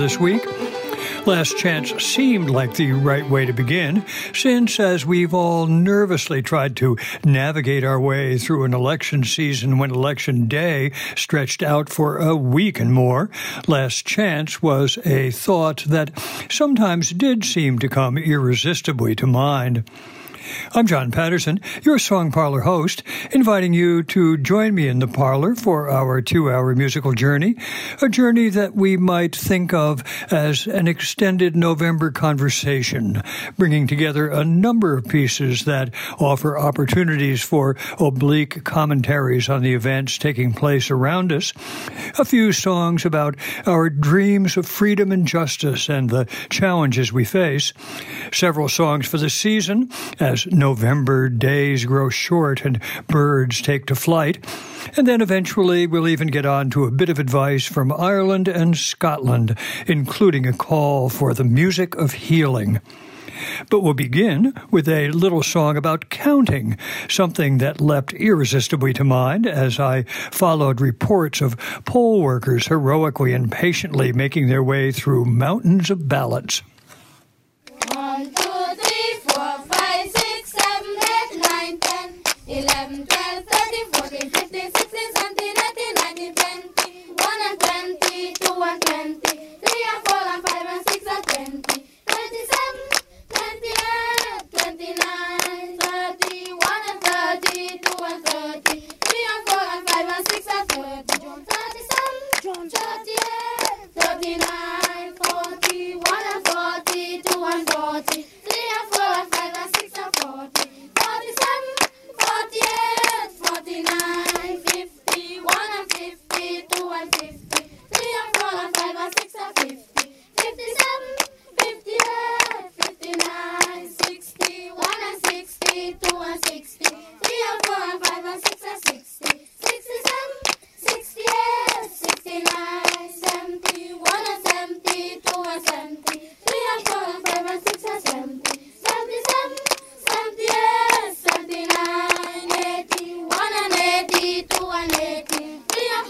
this week. Last Chance seemed like the right way to begin, since as we've all nervously tried to navigate our way through an election season when election day stretched out for a week and more, Last Chance was a thought that sometimes did seem to come irresistibly to mind. I'm John Patterson, your Song Parlor host, inviting you to join me in the parlor for our two hour musical journey, a journey that we might think of as an extended November conversation, bringing together a number of pieces that offer opportunities for oblique commentaries on the events taking place around us, a few songs about our dreams of freedom and justice and the challenges we face, several songs for the season as November days grow short and birds take to flight. And then eventually we'll even get on to a bit of advice from Ireland and Scotland, including a call for the music of healing. But we'll begin with a little song about counting, something that leapt irresistibly to mind as I followed reports of poll workers heroically and patiently making their way through mountains of ballots. One, two, 11, 12, 13, 14, 15, 16, 17, 18, 19, 20, 1 and 20, 2 and 20, 3 and 4 and 5 and 6 and 20, 27, 28, 29, 30, 1 and 30, 2 and 30, 3 and 4 and 5 and 6 and 30, 37, 38, 39, 40, 1 and 40, 2 and 40, 3 and 4 and 5 and 6 and 40, 47, 48, 49, 50, 1 and 50, 2 and 50, 3 and 4 and 5 and 6 and 50, 57, 58, 59, 60, 1 and 60, 2 and 60, 3 and 4 and 5 and 6 and 60, 67, 68, 69, 70, 1 and 70, 2 and 70, 3 and 4 and 5 and 6 and 70, 77, 78, 79, 80, 1 and 80, 2 and 80,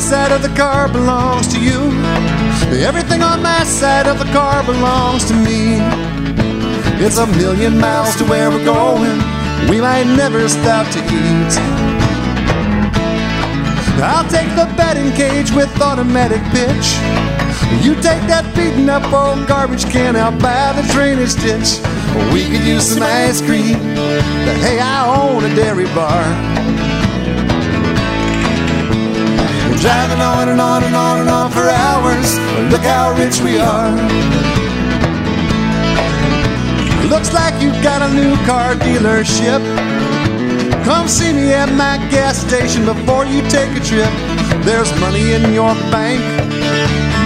side of the car belongs to you. Everything on my side of the car belongs to me. It's a million miles to where we're going. We might never stop to eat. I'll take the batting cage with automatic pitch. You take that beaten up old garbage can out by the drainage ditch. We could use some ice cream. Hey, I own a dairy bar. Driving on and on and on and on for hours. Look how rich we are. Looks like you've got a new car dealership. Come see me at my gas station before you take a trip. There's money in your bank,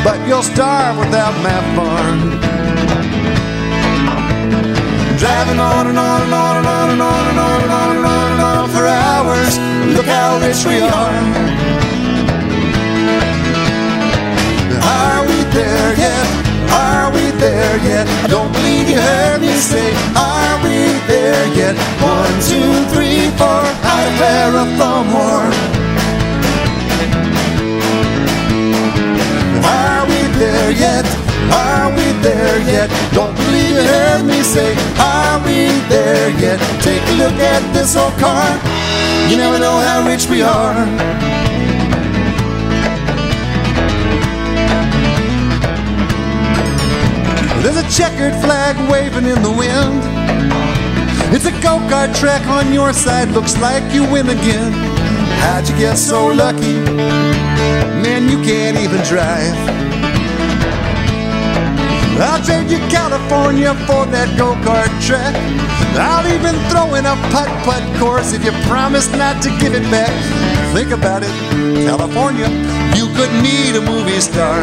but you'll starve without my farm. Driving on and on and on and on and on and on and on and on and on for hours. Look how rich we are. There yet? Are we there yet? I don't believe you heard me say, Are we there yet? One, two, three, four. I declare a thumb war. Are we there yet? Are we there yet? Don't believe you heard me say, Are we there yet? Take a look at this old car. You never know how rich we are. There's a checkered flag waving in the wind. It's a go kart track on your side, looks like you win again. How'd you get so lucky? Man, you can't even drive. I'll trade you California for that go-kart track. I'll even throw in a putt-putt course if you promise not to give it back. Think about it, California, you could need a movie star.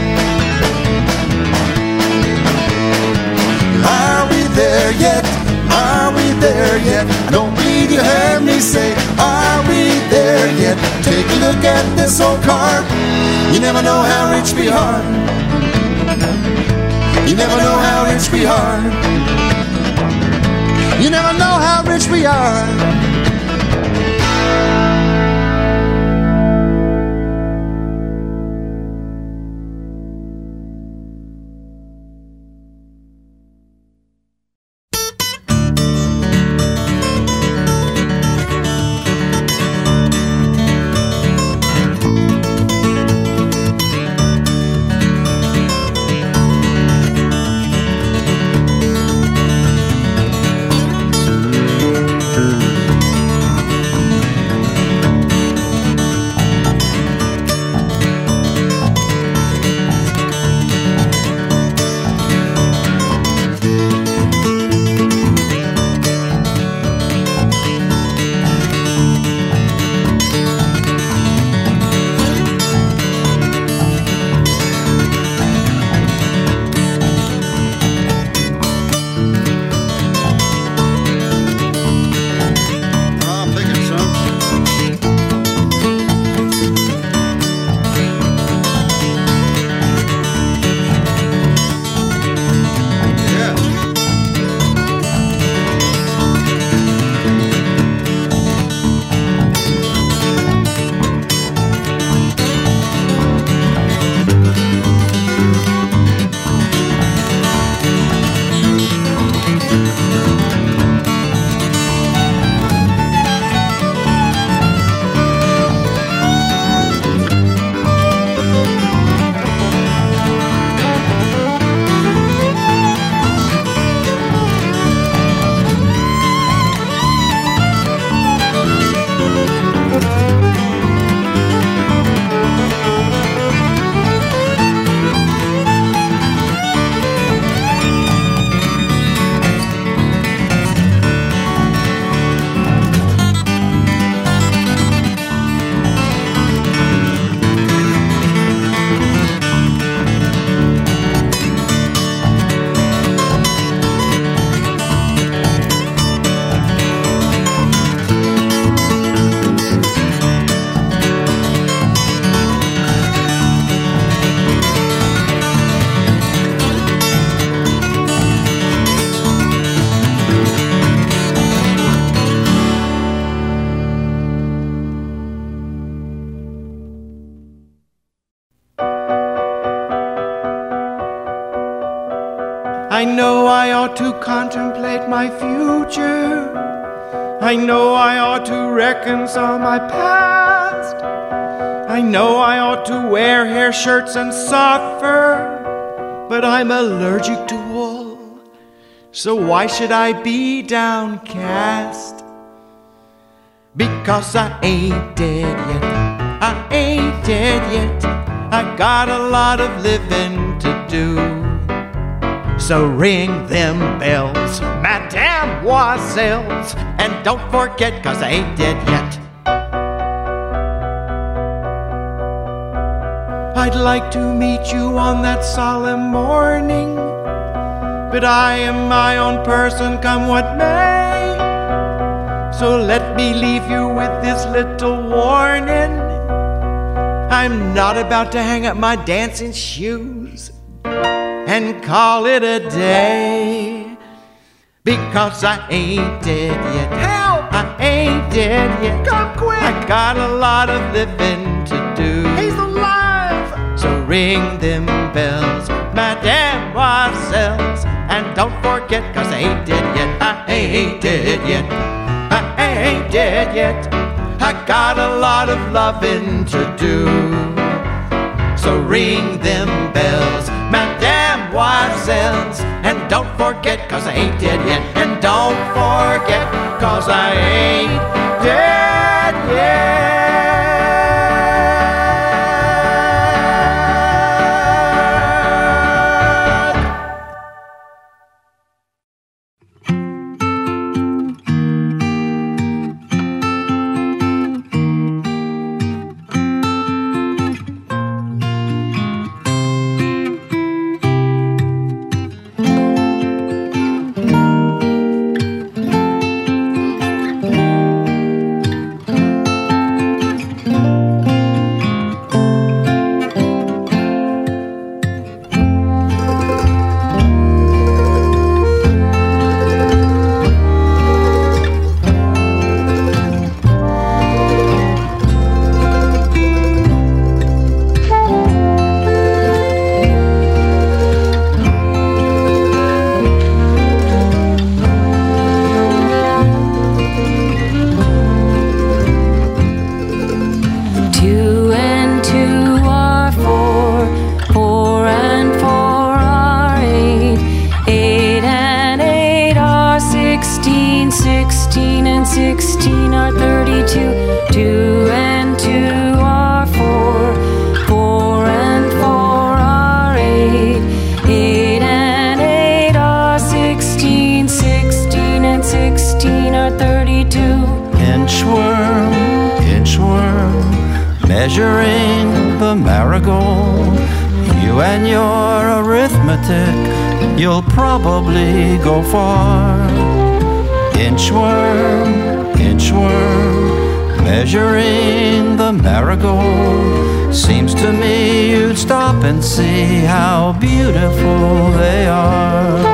there yet? Are we there yet? I Don't believe you heard me say, Are we there yet? Take a look at this old car. You never know how rich we are. You never know how rich we are. You never know how rich we are. Contemplate my future. I know I ought to reconcile my past. I know I ought to wear hair shirts and suffer. but I'm allergic to wool. So why should I be downcast? Because I ain't dead yet. I ain't dead yet. I got a lot of living to do. So ring them bells, Madame mademoiselles, and don't forget, cause I ain't dead yet. I'd like to meet you on that solemn morning, but I am my own person, come what may. So let me leave you with this little warning. I'm not about to hang up my dancing shoes and call it a day. Because I ain't dead yet. Help! I ain't dead yet. Come quick! I got a lot of living to do. He's alive! So ring them bells, Madame mademoiselles. And don't forget, cause I ain't dead yet, I ain't dead yet, I ain't dead yet. I got a lot of loving to do. So ring them bells, mademoiselles. And don't forget, cause I ain't dead yet. And don't forget, cause I ain't dead yet. Go far. Inchworm, inchworm, measuring the marigold. Seems to me you'd stop and see how beautiful they are.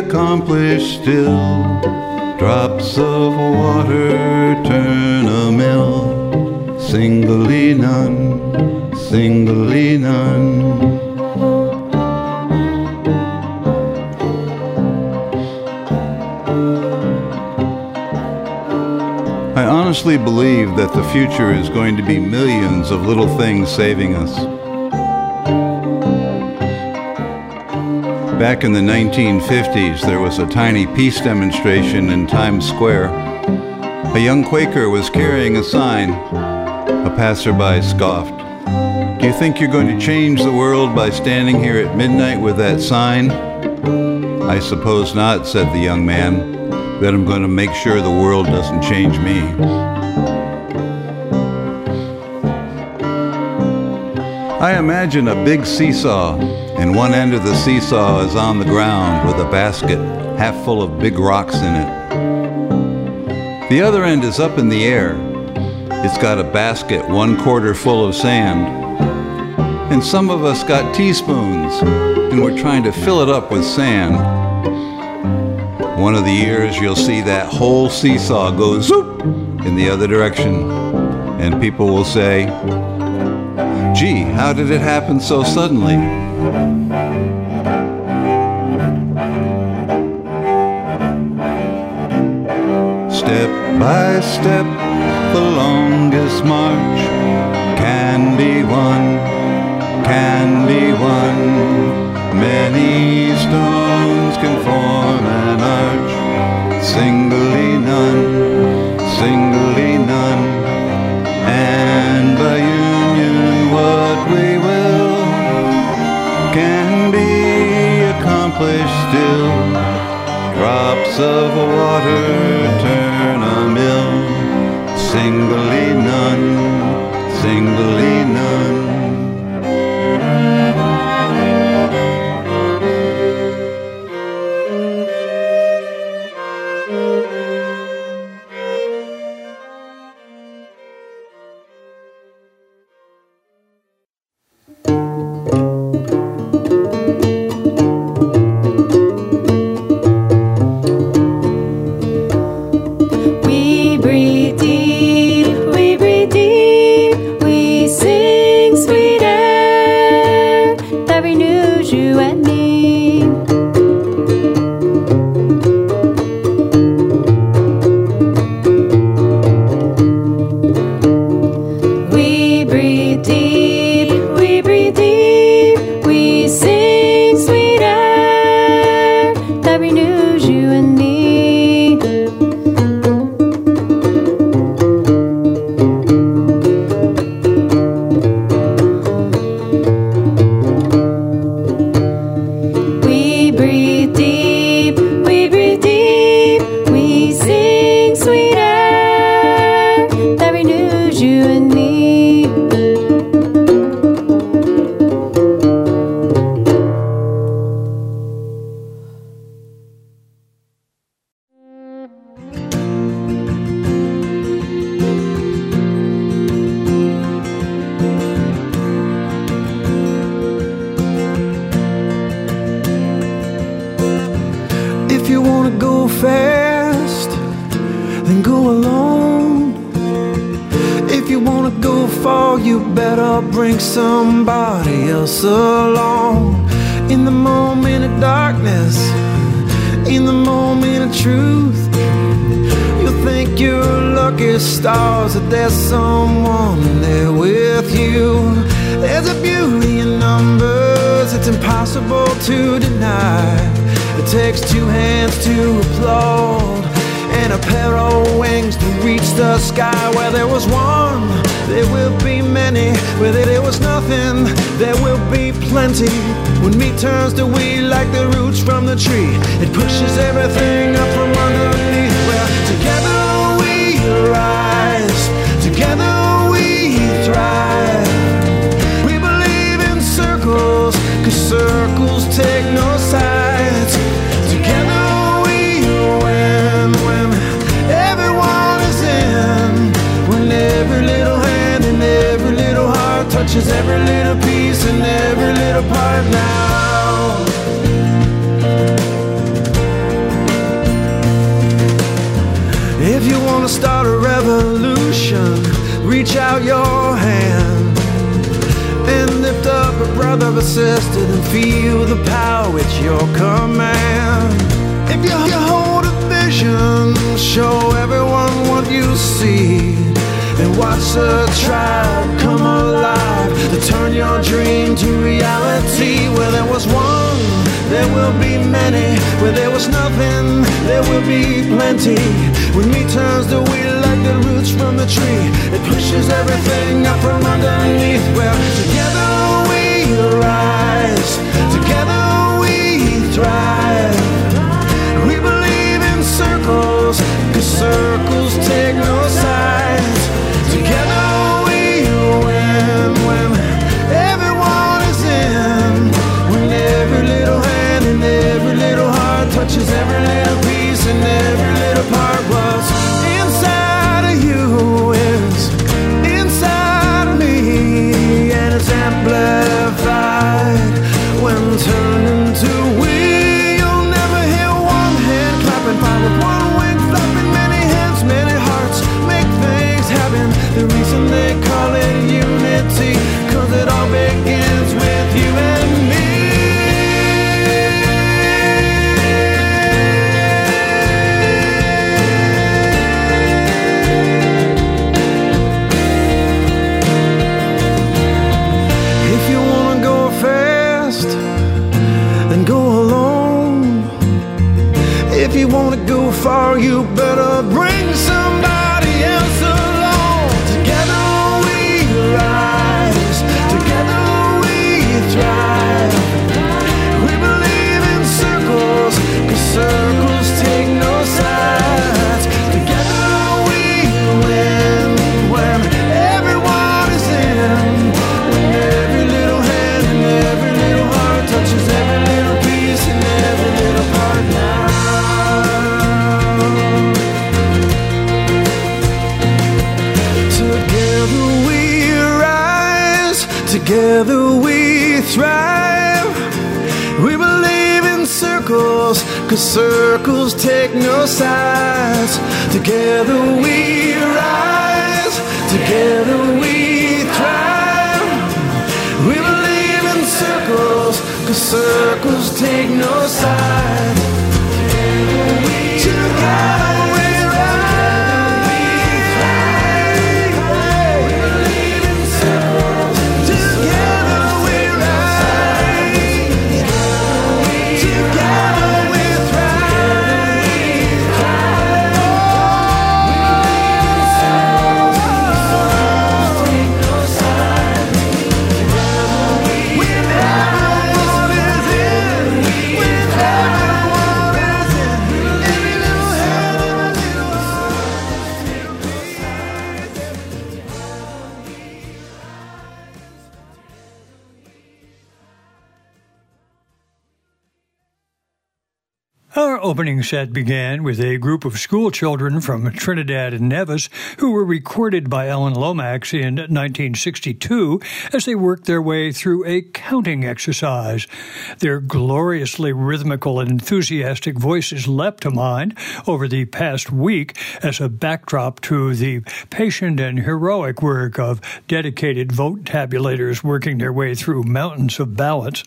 Be accomplished still. Drops of water turn a mill, singly none, singly none. I honestly believe that the future is going to be millions of little things saving us. Back in the 1950s, there was a tiny peace demonstration in Times Square. A young Quaker was carrying a sign. A passerby scoffed. Do you think you're going to change the world by standing here at midnight with that sign? I suppose not, said the young man. But I'm going to make sure the world doesn't change me. I imagine a big seesaw, and one end of the seesaw is on the ground with a basket half full of big rocks in it. The other end is up in the air. It's got a basket one quarter full of sand. And some of us got teaspoons, and we're trying to fill it up with sand. One of the years you'll see that whole seesaw go zoop in the other direction, and people will say, Gee, how did it happen so suddenly? By step, the longest march can be won, can be won. Many stones can form an arch, singly none, singly none, and by union what we will can be accomplished still. Drops of water singly none, singly go you better bring somebody else along. In the moment of darkness, in the moment of truth, you'll think you're lucky stars that there's someone there with you. There's a beauty in numbers, it's impossible to deny. It takes two hands to applaud and a pair of wings to reach the sky. Where there was one, there will be many. Where there was nothing, there will be plenty. When me turns to weed like the roots from the tree, it pushes everything up from underneath. Where together we rise, touches every little piece and every little part now. If you want to start a revolution, reach out your hand and lift up a brother or sister and feel the power at your command. If you hold a vision, show everyone what you see and watch the tribe come alive to turn your dream to reality. Where there was one, there will be many. Where there was nothing, there will be plenty. When me turns the wheel like the roots from the tree, it pushes everything up from underneath. Well, together we rise, together we thrive. We believe in circles, cause circles take no sides. Touches every little piece and every you cause circles take no sides. Together we rise, together we thrive. We believe in circles, cause circles take no sides. Together we rise. Our opening set began with a group of school children from Trinidad and Nevis who were recorded by Alan Lomax in 1962 as they worked their way through a counting exercise. Their gloriously rhythmical and enthusiastic voices leapt to mind over the past week as a backdrop to the patient and heroic work of dedicated vote tabulators working their way through mountains of ballots.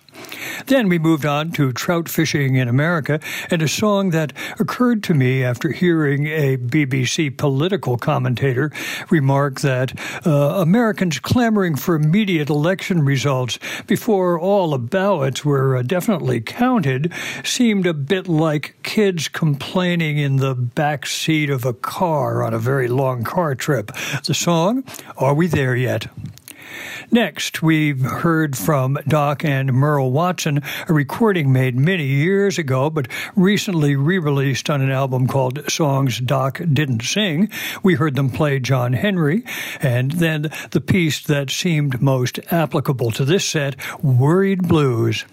Then we moved on to trout fishing in America and a song that occurred to me after hearing a BBC political commentator remark that uh, Americans clamoring for immediate election results before all the ballots were uh, definitely counted seemed a bit like kids complaining in the back seat of a car on a very long car trip. The song, Are We There Yet? Next, we've heard from Doc and Merle Watson, a recording made many years ago, but recently re released on an album called Songs Doc Didn't Sing. We heard them play John Henry, and then the piece that seemed most applicable to this set, Worried Blues.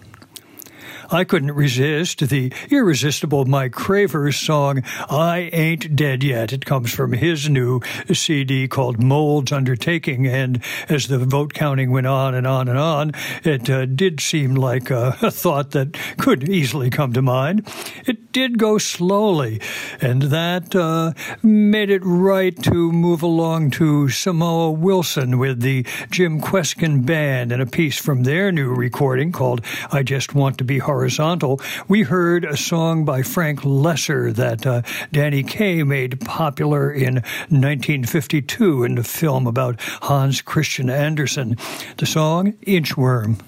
I couldn't resist the irresistible Mike Craver's song, I Ain't Dead Yet. It comes from his new CD called Mold's Undertaking. And as the vote counting went on and on and on, it uh, did seem like a, a thought that could easily come to mind. It did go slowly, and that uh, made it right to move along to Samoa Wilson with the Jim Kweskin Band and a piece from their new recording called I Just Want to Be Horizontal. We heard a song by Frank Loesser that uh, Danny Kaye made popular in 1952 in the film about Hans Christian Andersen. The song Inchworm.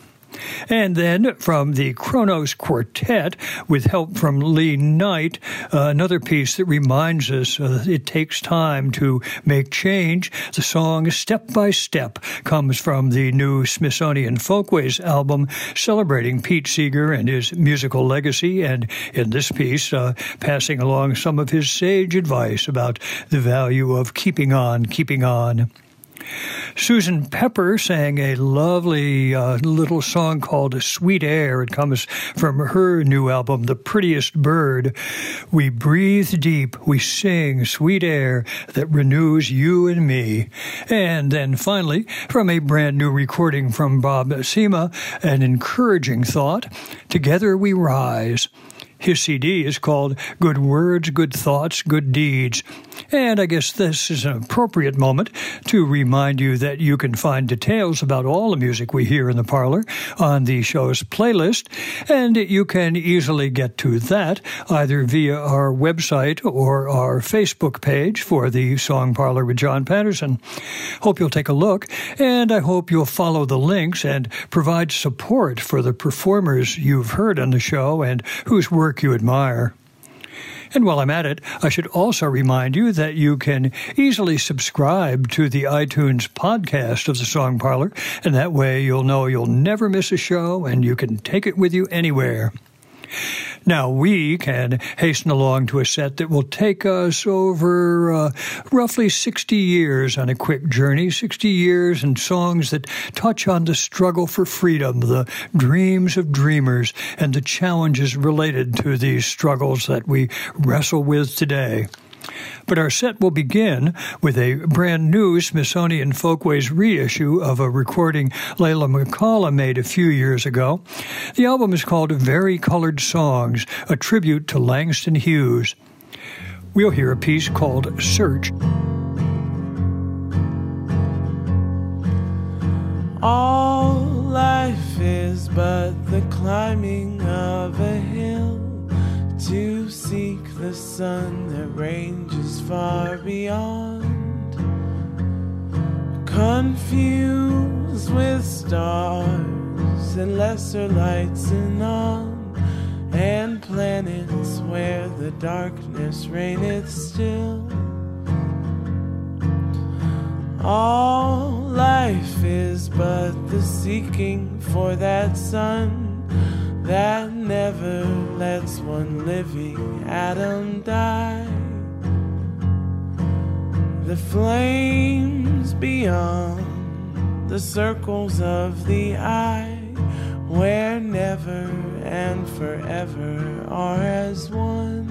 And then from the Kronos Quartet, with help from Lee Knight, uh, another piece that reminds us uh, it takes time to make change. The song Step by Step comes from the new Smithsonian Folkways album celebrating Pete Seeger and his musical legacy, and in this piece, uh, passing along some of his sage advice about the value of keeping on, keeping on. Susan Pepper sang a lovely uh, little song called Sweet Air. It comes from her new album, The Prettiest Bird. We breathe deep, we sing sweet air that renews you and me. And then finally, from a brand new recording from Bob Sima, an encouraging thought Together we rise. His CD is called Good Words, Good Thoughts, Good Deeds. And I guess this is an appropriate moment to remind you that you can find details about all the music we hear in the parlor on the show's playlist, and you can easily get to that either via our website or our Facebook page for the Song Parlor with John Patterson. Hope you'll take a look, and I hope you'll follow the links and provide support for the performers you've heard on the show and whose work you admire. And while I'm at it, I should also remind you that you can easily subscribe to the iTunes podcast of the Song Parlor, and that way you'll know you'll never miss a show and you can take it with you anywhere. Now, we can hasten along to a set that will take us over uh, roughly 60 years on a quick journey, 60 years and songs that touch on the struggle for freedom, the dreams of dreamers, and the challenges related to these struggles that we wrestle with today. But our set will begin with a brand new Smithsonian Folkways reissue of a recording Leyla McCalla made a few years ago. The album is called Vari-Colored Songs, a tribute to Langston Hughes. We'll hear a piece called Search. All life is but the climbing of a hill to seek the sun that ranges far beyond. Confused with stars and lesser lights and on, and planets where the darkness reigneth still. All life is but the seeking for that sun that never lets one living atom die. The flames beyond the circles of the eye, where never and forever are as one.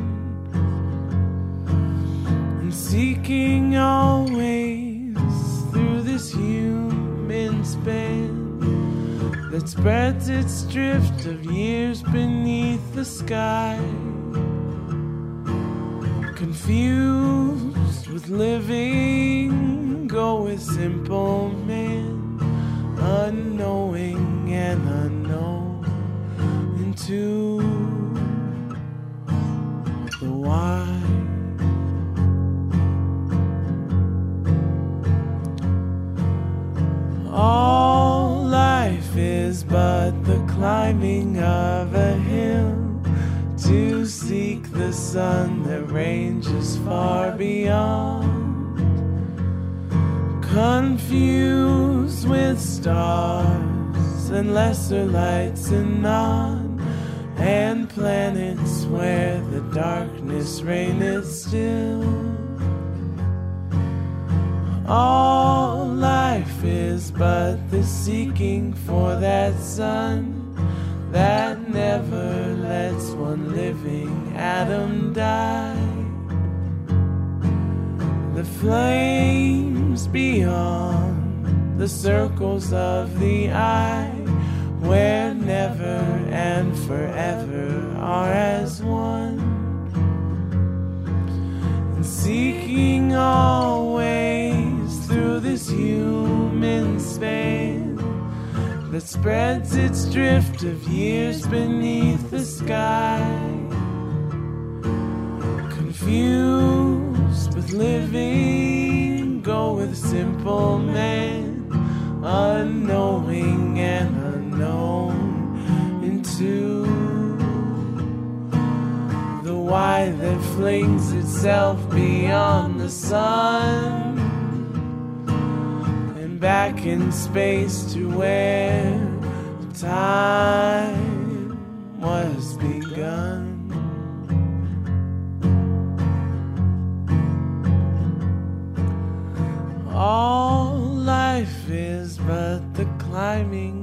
And seeking always through this human span that spreads its drift of years beneath the sky. Confused with living, go with simple men, unknowing and unknown into the why. All but the climbing of a hill to seek the sun that ranges far beyond. Confused with stars and lesser lights and none, and planets where the darkness reigneth still. All life is but the seeking for that sun that never lets one living atom die. The flames beyond the circles of the eye, where never and forever are as one. And seeking always this human span that spreads its drift of years beneath the sky. Confused with living, go with simple man, unknowing and unknown into the why that flings itself beyond the sun back in space to where time was begun. All life is but the climbing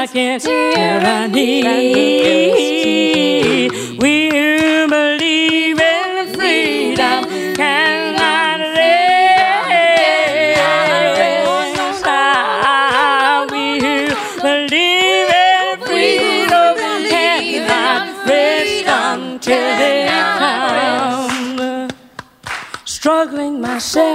I can't. we who believe in freedom. Can I live? we who believe in freedom. cannot rest until they come? Struggling myself.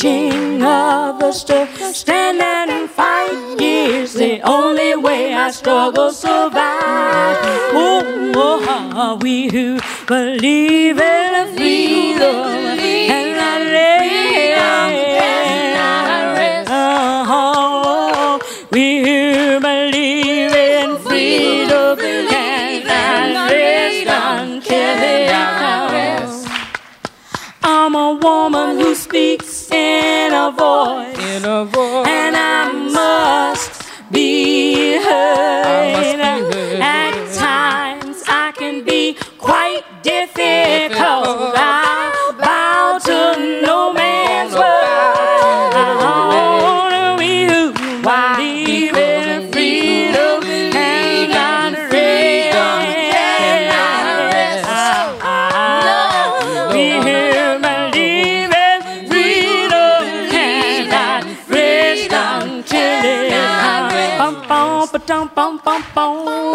teaching others to stand and fight is the only way our struggle survives. Oh, oh, are we who believe in freedom and not rest. Uh-huh. We who believe in freedom and rest. I'm a woman who speaks in a voice. In a voice. And I must be heard. Must be heard. At times I can be quite difficult. difficult.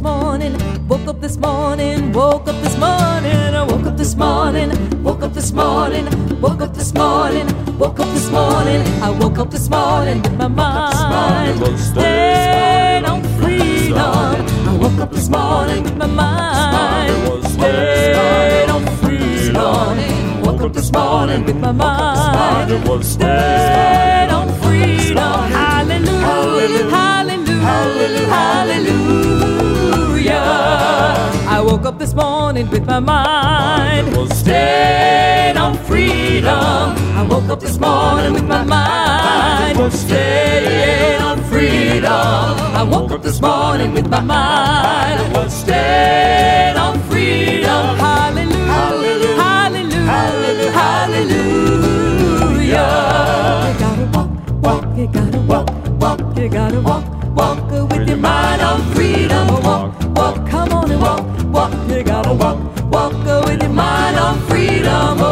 this morning, woke up this morning, woke up this morning, I woke up this morning, woke up this morning, woke up this morning, woke up this morning, I woke up this morning with my mind stayed on freedom. I woke up this morning with my mind stayed on freedom. Woke up this morning with my mind stayed on freedom. Hallelujah, hallelujah, hallelujah. I woke up this morning with my mind stayed on freedom. I woke up this morning with my mind stayed on freedom. I woke up this morning with my mind stayed on freedom. Hallelujah, hallelujah, hallelujah. You gotta walk, walk, you gotta walk, walk, you gotta walk, walk with your mind on freedom. Walk, walk, come on and walk, walk, you gotta walk, walk with your mind on freedom. Oh,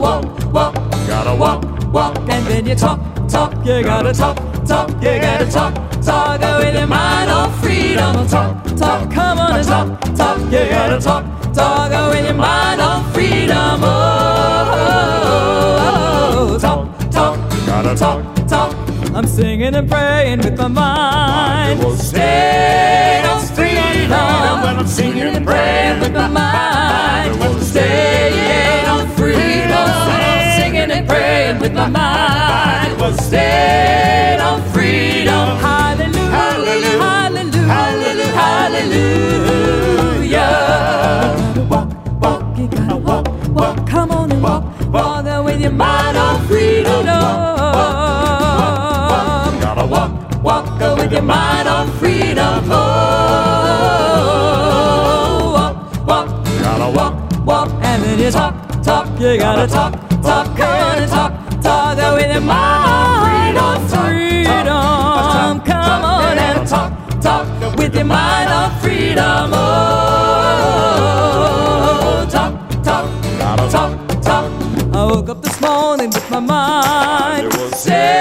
walk, walk, gotta walk, walk, and then you talk, talk, you gotta talk, talk, you gotta talk, talk with your mind on freedom. Talk, talk, come on and talk, talk, you gotta talk, talk with your mind on freedom. Oh, gotta talk, talk. I'm singing and praying with my mind. Will stay on freedom. When I'm singing and praying with my mind. Stay on freedom. When I'm singing and praying with my mind. I will stay freedom. Oh, walk, walk, you gotta walk, walk, and then you talk, talk, you gotta talk, talk, and talk, talk with your mind on freedom. Come on and talk, talk with your mind on freedom. Oh, talk, talk, gotta talk, talk. I woke up this morning with my mind stayed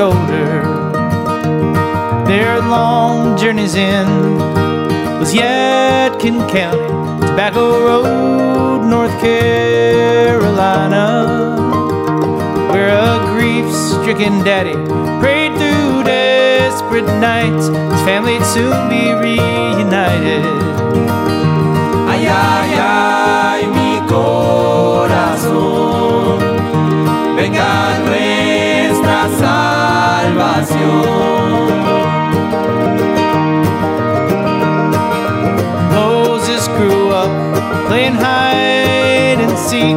shoulder. Their long journey's end was Yadkin County, Tobacco Road, North Carolina, where a grief-stricken daddy prayed through desperate nights. His family'd soon be reunited. Ay, ay, ay, mi corazón, venga salvación. Moses grew up playing hide and seek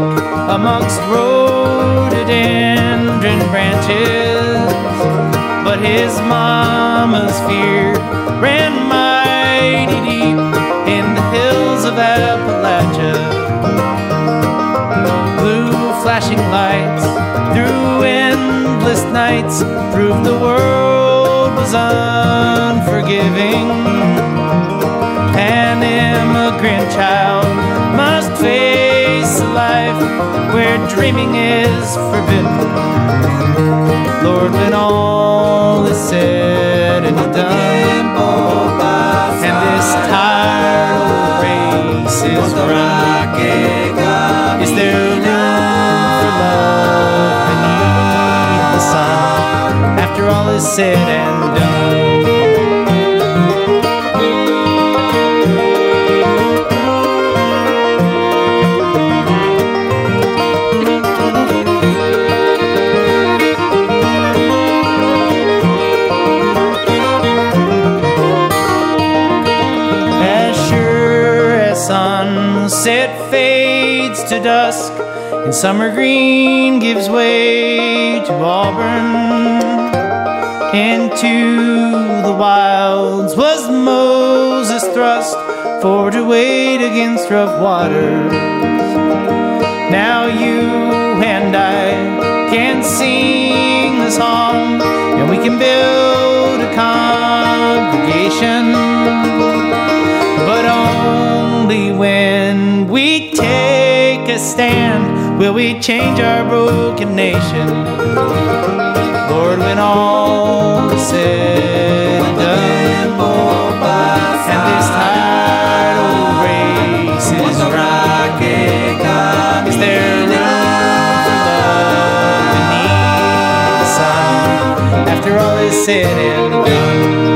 amongst rhododendron branches. But his mama's fear ran mighty deep in the hills of Appalachia. Blue flashing lights through endless nights proved the world was unforgiving. An immigrant child must face a life where dreaming is forbidden. Lord, when all is said and done, and this tired old race is run, is there is said and done. As sure as sunset fades to dusk and summer green gives way to auburn, into the wilds was Moses thrust for to wade against rough waters. Now you and I can sing the song and we can build a congregation but only when we take a stand will we change our broken nation. Lord, when all is said and done, and this tired old race is run, is there love beneath the sun? After all is said and done.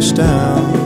touchdown.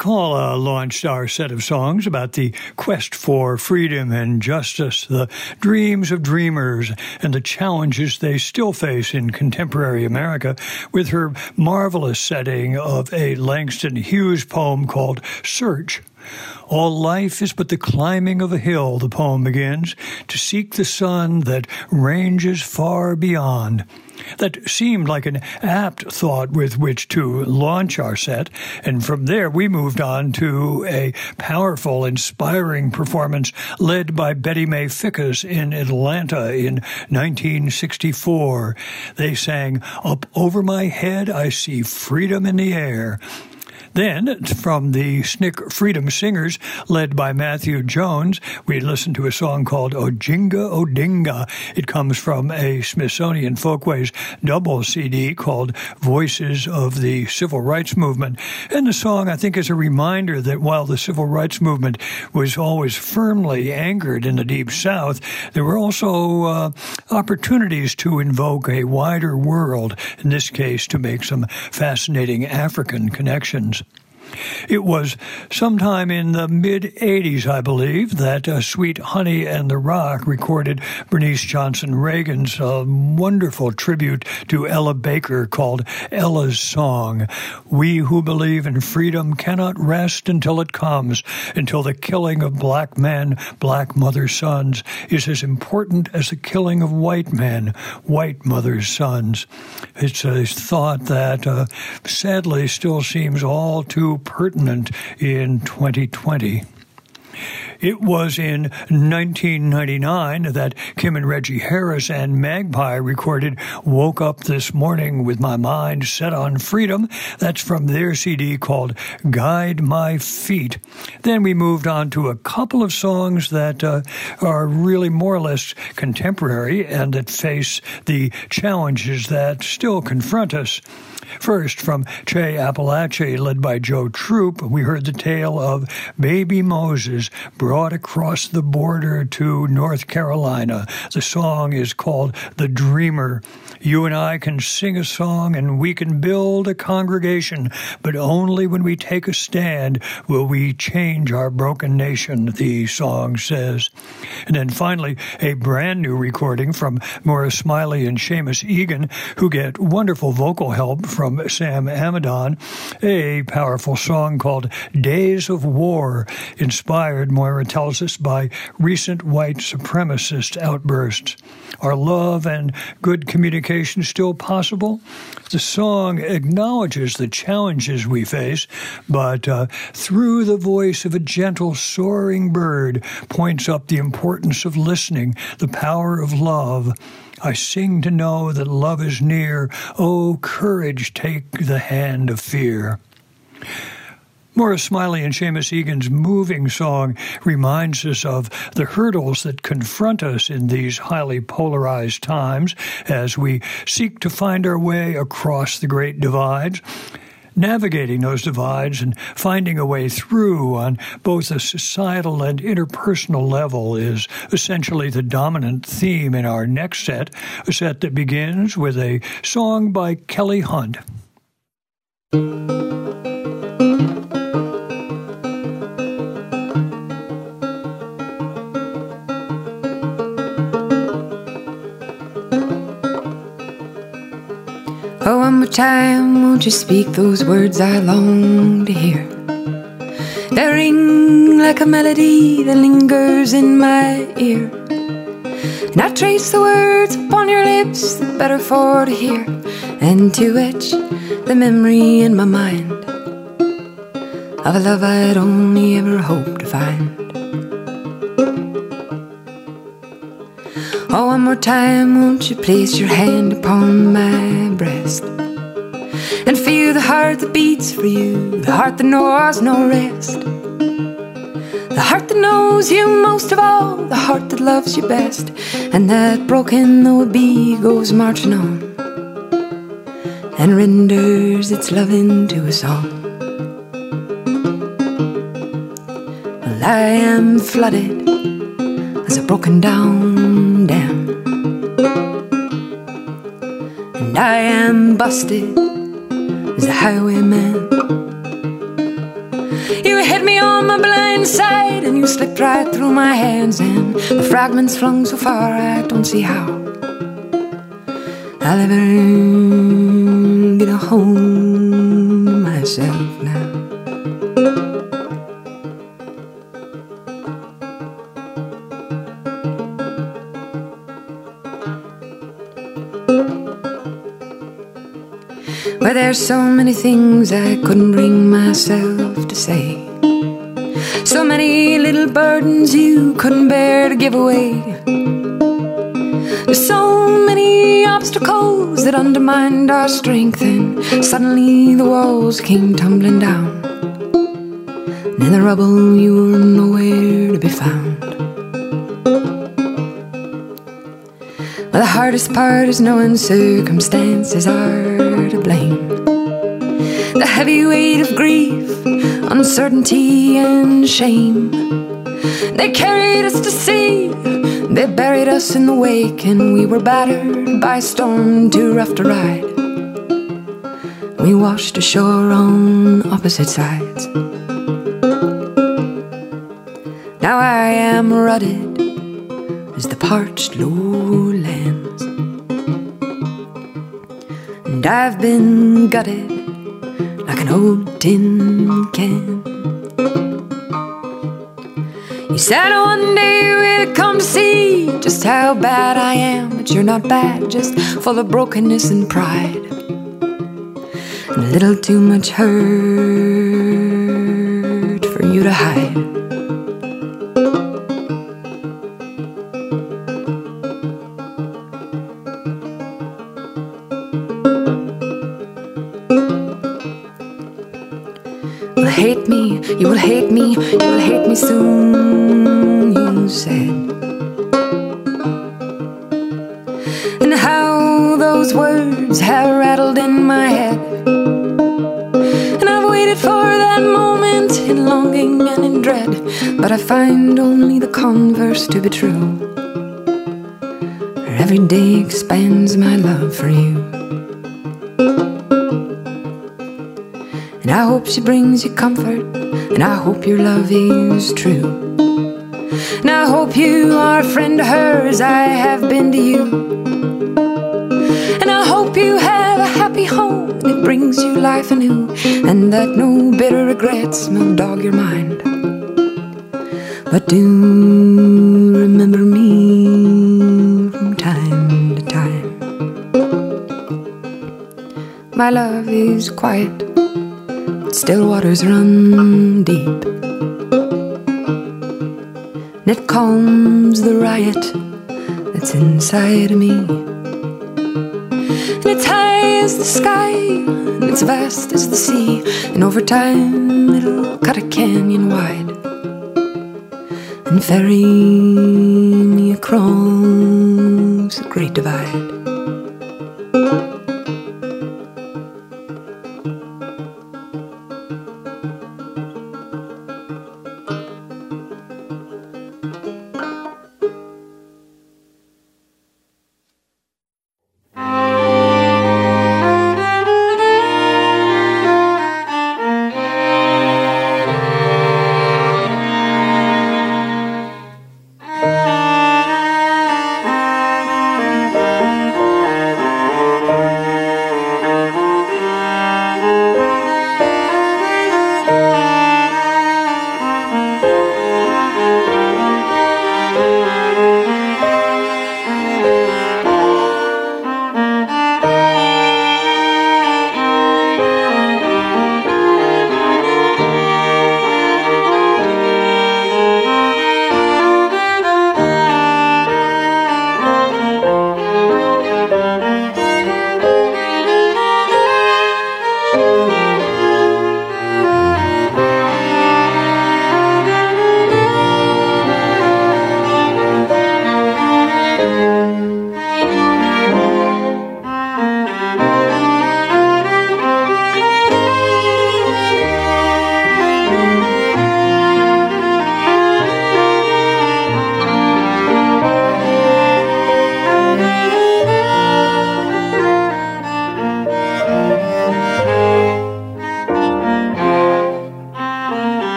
McCalla launched our set of songs about the quest for freedom and justice, the dreams of dreamers, and the challenges they still face in contemporary America with her marvelous setting of a Langston Hughes poem called Search. All life is but the climbing of a hill, the poem begins, to seek the sun that ranges far beyond. That seemed like an apt thought with which to launch our set, and from there we moved on to a powerful, inspiring performance led by Betty Mae Fikes in Atlanta in 1964. They sang, Up over my head I see freedom in the air. Then, from the SNCC Freedom Singers, led by Matthew Jones, we listened to a song called Oginga Odinga. It comes from a Smithsonian Folkways double CD called Voices of the Civil Rights Movement. And the song, I think, is a reminder that while the Civil Rights Movement was always firmly anchored in the Deep South, there were also uh, opportunities to invoke a wider world, in this case, to make some fascinating African connections. It was sometime in the mid 80s, I believe, that uh, Sweet Honey in the Rock recorded Bernice Johnson Reagon's uh, wonderful tribute to Ella Baker called Ella's Song. We who believe in freedom cannot rest until it comes, until the killing of black men, black mothers' sons is as important as the killing of white men, white mothers' sons. It's a thought that uh, sadly still seems all too pertinent in 2020. It was in 1999 that Kim and Reggie Harris and Magpie recorded Woke Up This Morning with My Mind Set on Freedom. That's from their CD called Guide My Feet. Then we moved on to a couple of songs that uh, are really more or less contemporary and that face the challenges that still confront us. First, from Che Apalache, led by Joe Troop, we heard the tale of baby Moses brought across the border to North Carolina. The song is called The Dreamer. You and I can sing a song and we can build a congregation, but only when we take a stand will we change our broken nation, the song says. And then finally, a brand new recording from Moira Smiley and Seamus Egan, who get wonderful vocal help from Sam Amidon, a powerful song called Days of War, inspired, Moira tells us, by recent white supremacist outbursts. Are love and good communication still possible? The song acknowledges the challenges we face, but uh, through the voice of a gentle, soaring bird, points up the importance of listening, the power of love. I sing to know that love is near. Oh, courage, take the hand of fear. Moira Smiley and Seamus Egan's moving song reminds us of the hurdles that confront us in these highly polarized times as we seek to find our way across the great divides. Navigating those divides and finding a way through on both a societal and interpersonal level is essentially the dominant theme in our next set, a set that begins with a song by Kelly Hunt. Time, won't you speak those words I long to hear? They ring like a melody that lingers in my ear. And I trace the words upon your lips, the better for to hear, and to etch the memory in my mind of a love I'd only ever hoped to find. Oh, one more time, won't you place your hand upon my breast and feel the heart that beats for you, the heart that knows no rest, the heart that knows you most of all, the heart that loves you best, and that broken though it be goes marching on and renders its loving to a song. Well, I am flooded as a broken down dam. And I am busted as a highwayman. You hit me on my blind side and you slipped right through my hands, and the fragments flung so far I don't see how I'll ever get a home myself there's so many things I couldn't bring myself to say. So many little burdens you couldn't bear to give away. There's so many obstacles that undermined our strength, and suddenly the walls came tumbling down. And in the rubble, you were nowhere to be found. Well, the hardest part is knowing circumstances are to blame. Heavy weight of grief, uncertainty, and shame. They carried us to sea, they buried us in the wake, and we were battered by a storm too rough to ride. We washed ashore on opposite sides. Now I am rutted as the parched lowlands. And I've been gutted old tin can. You said one day we'd come to see just how bad I am, but you're not bad, just full of brokenness and pride. And a little too much hurt for you to hide. You will hate me, you will hate me soon, you said. And how those words have rattled in my head. And I've waited for that moment in longing and in dread, but I find only the converse to be true. Every day expands my love for you. And I hope she brings you comfort, and I hope your love is true. And I hope you are a friend to her as I have been to you. And I hope you have a happy home that brings you life anew, and that no bitter regrets will dog your mind. But do remember me from time to time. My love is quiet, still waters run calms the riot that's inside me. And it's high as the sky, and it's vast as the sea. And over time, it'll cut a canyon wide and ferry me across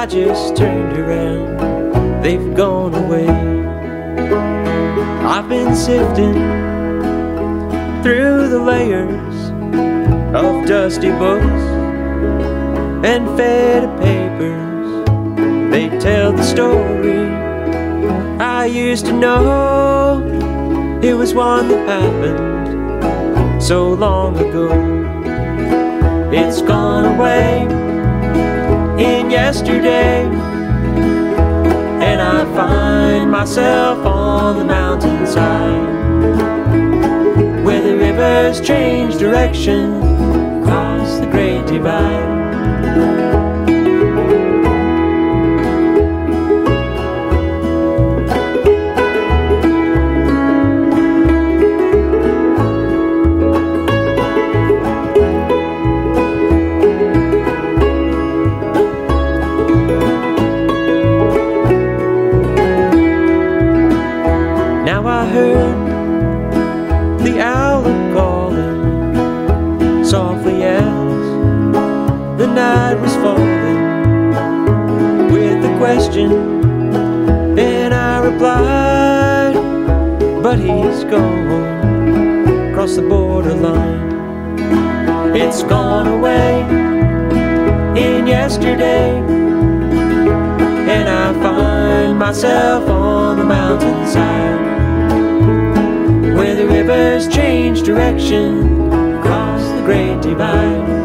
I just turned around, they've gone away. I've been sifting through the layers of dusty books and fed papers. They tell the story I used to know. It was one that happened so long ago. It's gone away in yesterday, and I find myself on the mountainside where the rivers change direction across the great divide. Falling with the question. And I replied, but he's gone across the borderline. It's gone away in yesterday, and I find myself on the mountainside where the rivers change direction across the great divide.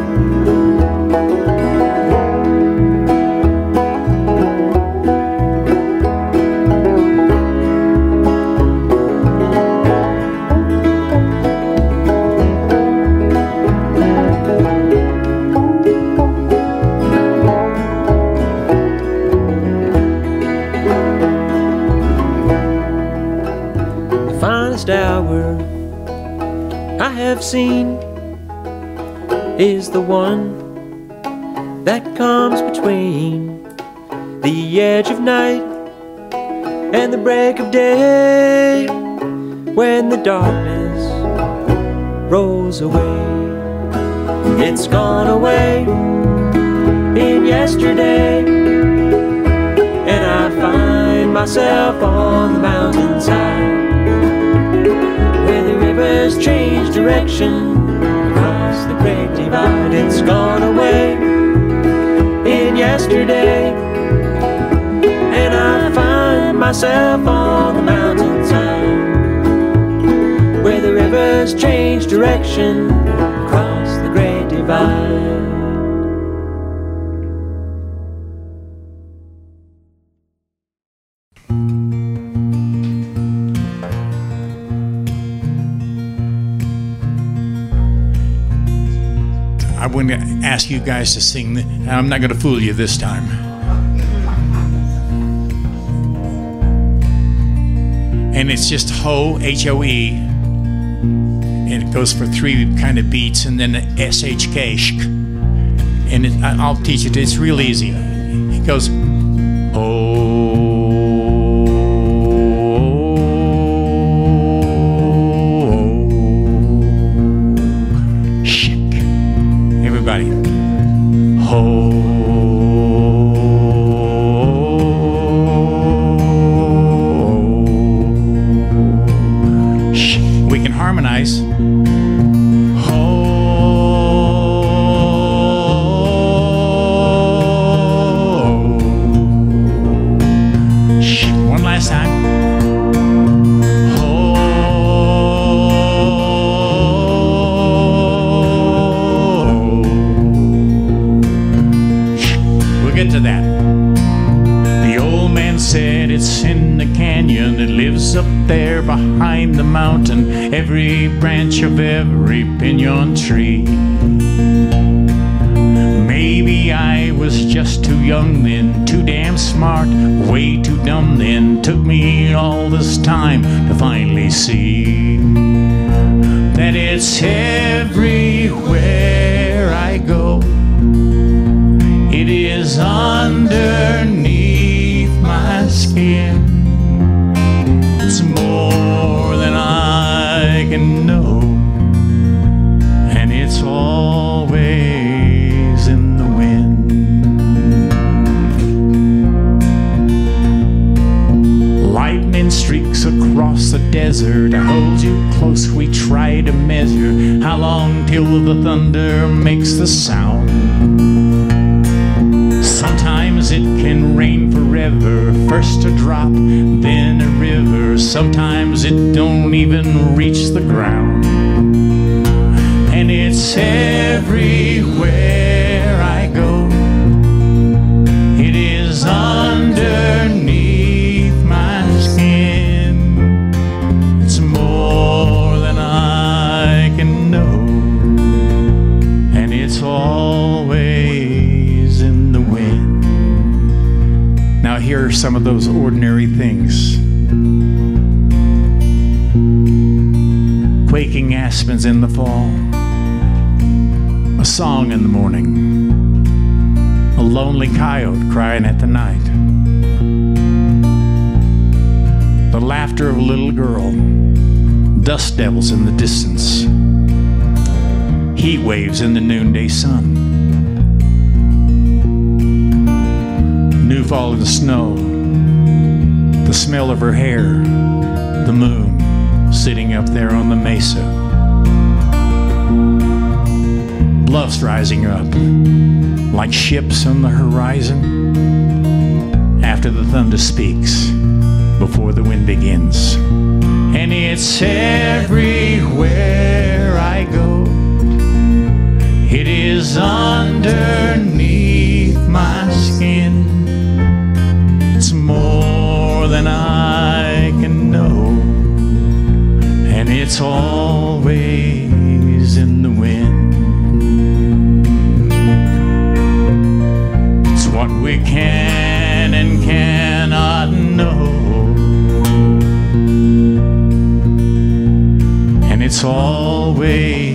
Seen is the one that comes between the edge of night and the break of day when the darkness rolls away. It's gone away in yesterday, and I find myself on the mountainside where the rivers change direction across the great divide. It's gone away in yesterday, and I find myself on the mountainside where the rivers change direction across the great divide. Ask you guys to sing. I'm not going to fool you this time. And it's just ho, H O E. And it goes for three kind of beats and then S H K. And it, I'll teach it. It's real easy. It goes of every devils in the distance, heat waves in the noonday sun, new fallen snow, the smell of her hair, the moon sitting up there on the mesa, bluffs rising up like ships on the horizon. After the thunder speaks before the wind begins. And it's everywhere I go. It is underneath my skin. It's more than I can know. And it's always in the wind. It's what we can always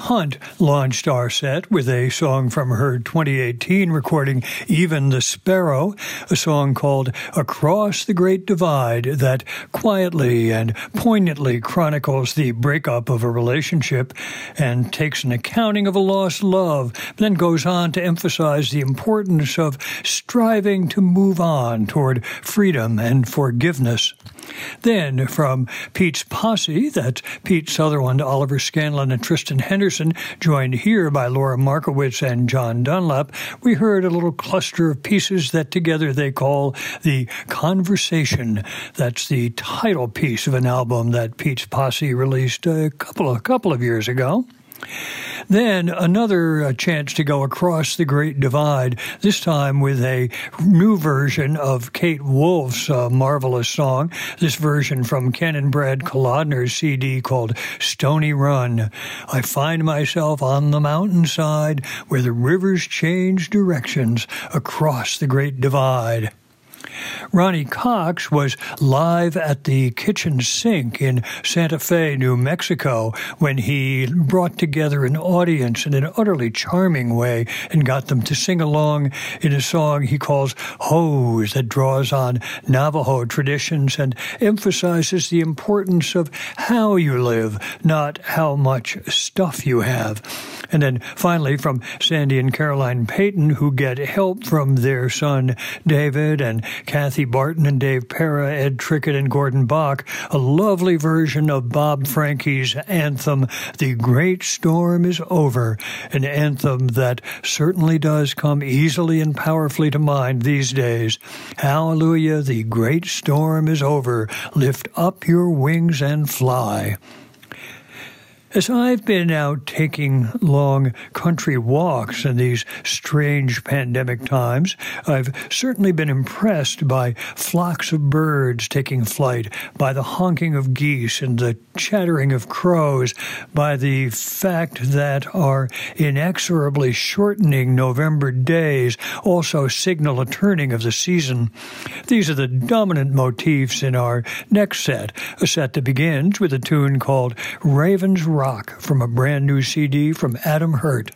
Hunt launched our set with a song from her 2018 recording, Even the Sparrow, a song called Across the Great Divide that quietly and poignantly chronicles the breakup of a relationship and takes an accounting of a lost love, then goes on to emphasize the importance of striving to move on toward freedom and forgiveness. Then, from Pete's posse, that's Pete Sutherland, Oliver Scanlon, and Tristan Henderson, joined here by Laura Markowitz and John Dunlap, we heard a little cluster of pieces that together they call the Conversation. That's the title piece of an album that Pete's posse released a couple of, couple of years ago. Then another uh, chance to go across the Great Divide, this time with a new version of Kate Wolf's uh, marvelous song. This version from Ken and Brad Kolodner's CD called Stony Run. I find myself on the mountainside where the rivers change directions across the Great Divide. Ronny Cox was live at the kitchen sink in Santa Fe, New Mexico, when he brought together an audience in an utterly charming way and got them to sing along in a song he calls Hose that draws on Navajo traditions and emphasizes the importance of how you live, not how much stuff you have. And then finally, from Sandy and Caroline Paton, who get help from their son David and Kathy Barton and Dave Para, Ed Trickett and Gordon Bok, a lovely version of Bob Franke's anthem, The Great Storm is Over, an anthem that certainly does come easily and powerfully to mind these days. Hallelujah, the great storm is over. Lift up your wings and fly. As I've been out taking long country walks in these strange pandemic times, I've certainly been impressed by flocks of birds taking flight, by the honking of geese and the chattering of crows, by the fact that our inexorably shortening November days also signal a turning of the season. These are the dominant motifs in our next set, a set that begins with a tune called Raven's Rock from a brand new CD from Adam Hurt.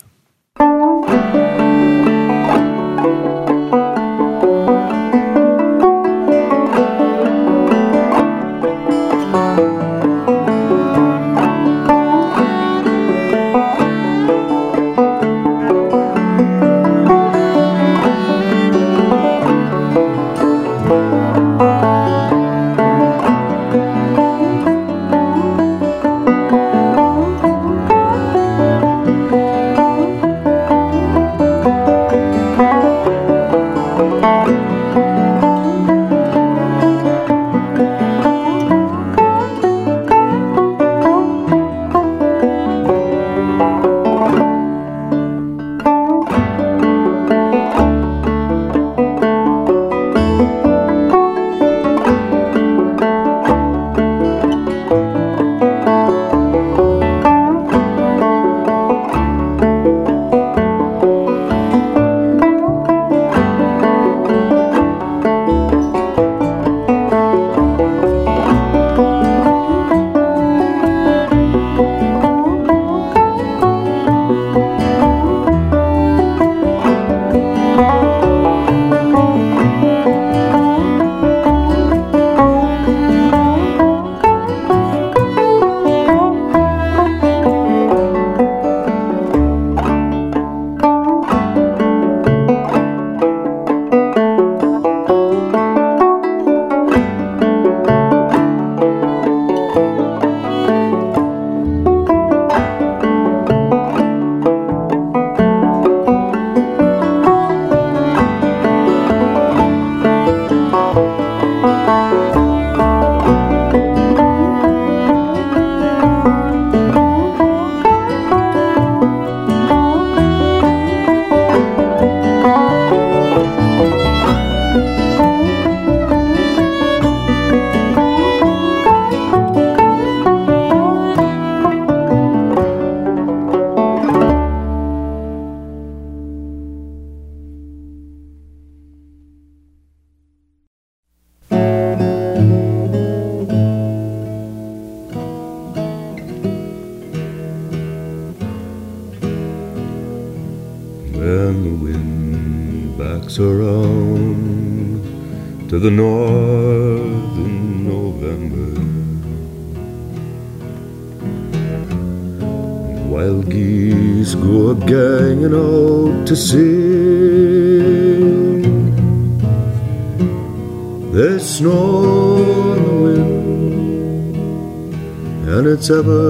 The north in November, and wild geese go a ganging out to sing. There's snow in the wind, and it's ever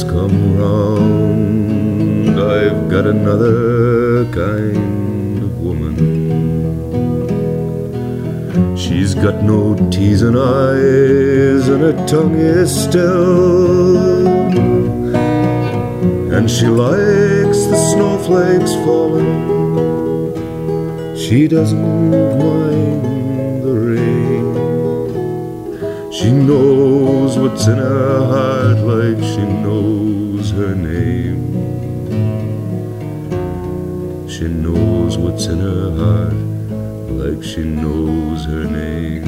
has come round. I've got another kind of woman. She's got no teasing eyes, and her tongue is still. And she likes the snowflakes falling. She doesn't She knows what's in her heart like she knows her name. She knows what's in her heart like she knows her name.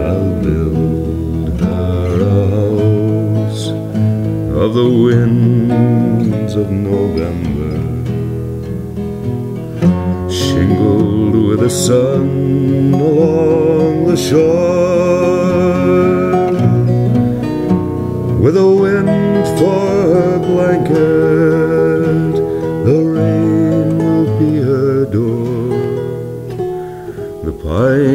I'll build her a house of the winds of November. the sun along the shore. With a wind for her blanket the rain will be her door. The pine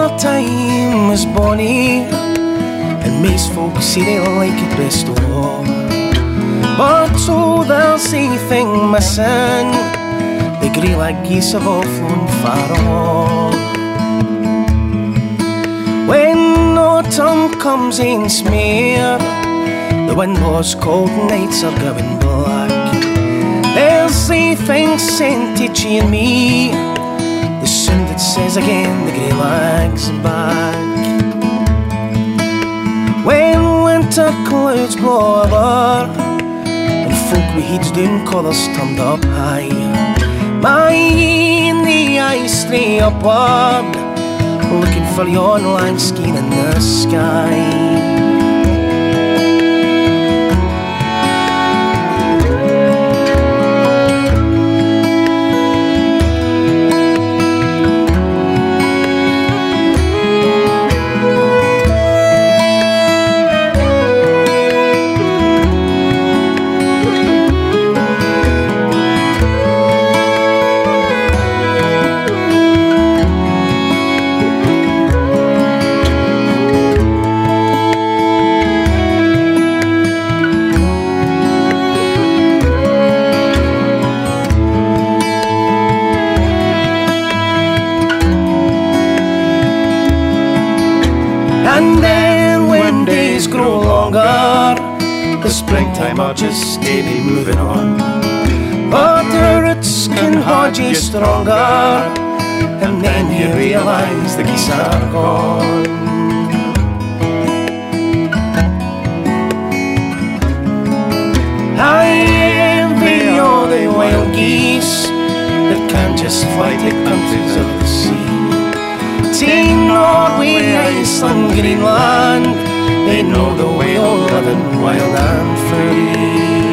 The summertime was bonny, and most folks say they like it best of all. But so they'll say thing missing, the grey like geese have all flown far along. When autumn comes in smear, the wind blows cold nights are going black. They'll say things sent to cheer me. Sound that says again the grey lags back. When winter clouds blow over and folk with heads down, colours turned up high. My in the ice stray upward, looking for yon land scheme in the sky. Just steady moving on. But the roots can hold you stronger, and then you realize the geese are gone. I envy all the wild geese that can just fly to countries of the sea. See Norway, Iceland, Greenland, they know the way of living wild and free.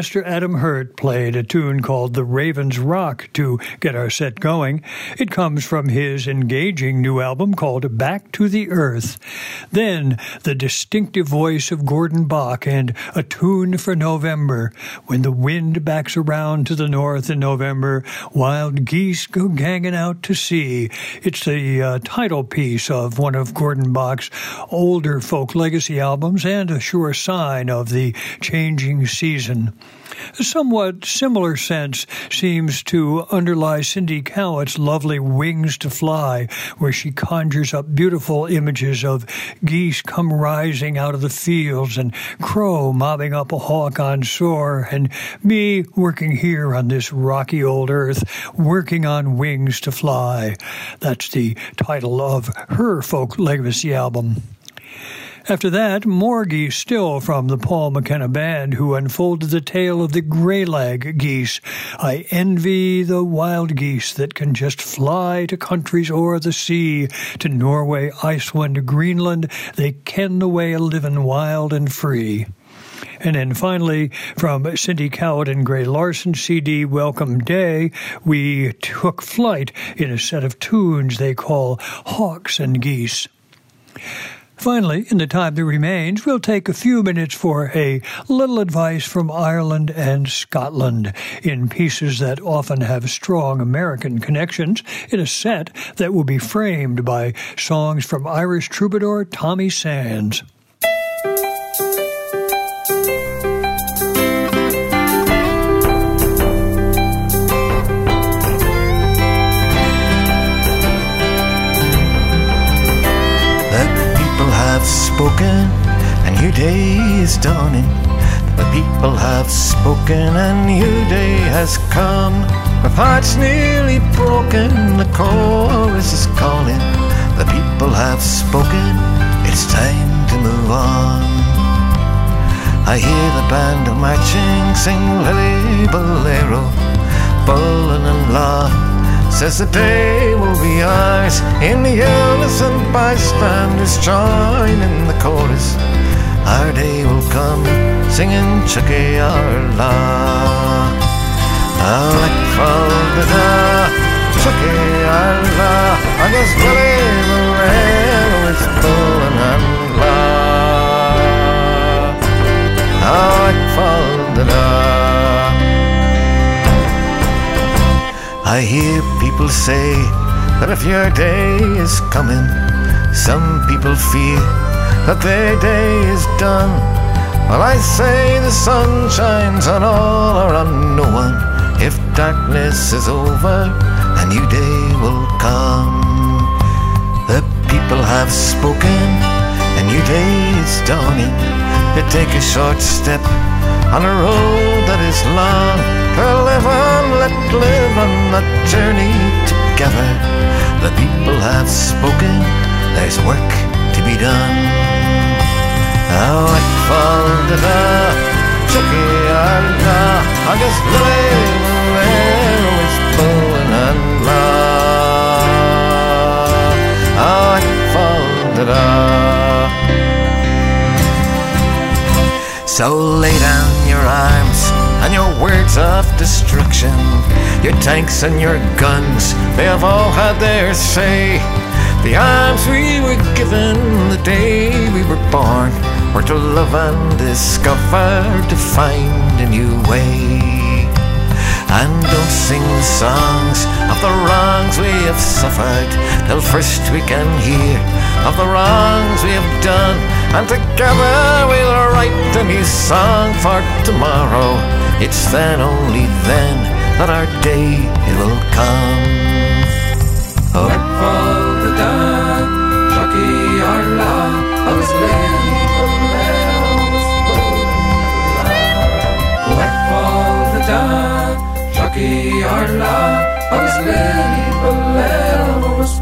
Master Adam Hurt played a tune called The Raven's Rock to get our set going. It comes from his engaging new album called Back to the Earth. Then, the distinctive voice of Gordon Bok and A Tune for November. When the wind backs around to the north in November, wild geese go ganging out to sea. It's the uh, title piece of one of Gordon Bok's older folk legacy albums and a sure sign of the changing season. A somewhat similar sense seems to underlie Cindy Kallet's lovely Wings to Fly, where she conjures up beautiful images of geese come rising out of the fields and crow mobbing up a hawk on shore, and me working here on this rocky old earth, working on wings to fly. That's the title of her folk legacy album. After that, more still from the Paul McKenna Band, who unfolded the tale of the greylag geese. I envy the wild geese that can just fly to countries o'er the sea, to Norway, Iceland, Greenland. They ken the way of living wild and free. And then finally, from Cindy Kallet and Grey Larsen CD Welcome Day, we took flight in a set of tunes they call Hawks and Geese. Finally, in the time that remains, we'll take a few minutes for a little advice from Ireland and Scotland in pieces that often have strong American connections in a set that will be framed by songs from Irish troubadour Tommy Sands. Spoken and your day is dawning. The people have spoken and your day has come. With hearts nearly broken, the chorus is calling. The people have spoken, it's time to move on. I hear the band of marching sing Lillibullero, Bullen and Law. Says the day will be ours in the unison bystanders join in the chorus. Our day will come singing Chucky our la. Alec fall the da, Chucky la. I guess Billy Moreno is pulling and la. Alec I hear people say that if your day is coming, some people fear that their day is done. Well, I say the sun shines on all or on no one. If darkness is over, a new day will come. The people have spoken, a new day is dawning. They take a short step on a road that is long to live on, let live on that journey together. The people have spoken, there's work to be done. Alec fall da da, Chucky da, Agus Lily is blowing and la. Alec fall da da. So lay down your arms and your words of destruction. Your tanks and your guns, they have all had their say. The arms we were given the day we were born were to love and discover, to find a new way. And don't sing the songs of the wrongs we have suffered till first we can hear of the wrongs we have done. And together we'll write a new song for tomorrow. It's then, only then, that our day it will come. Oh. Fall the dawn, our law, I was laying Fall the dawn, our law, I was laying Bolero was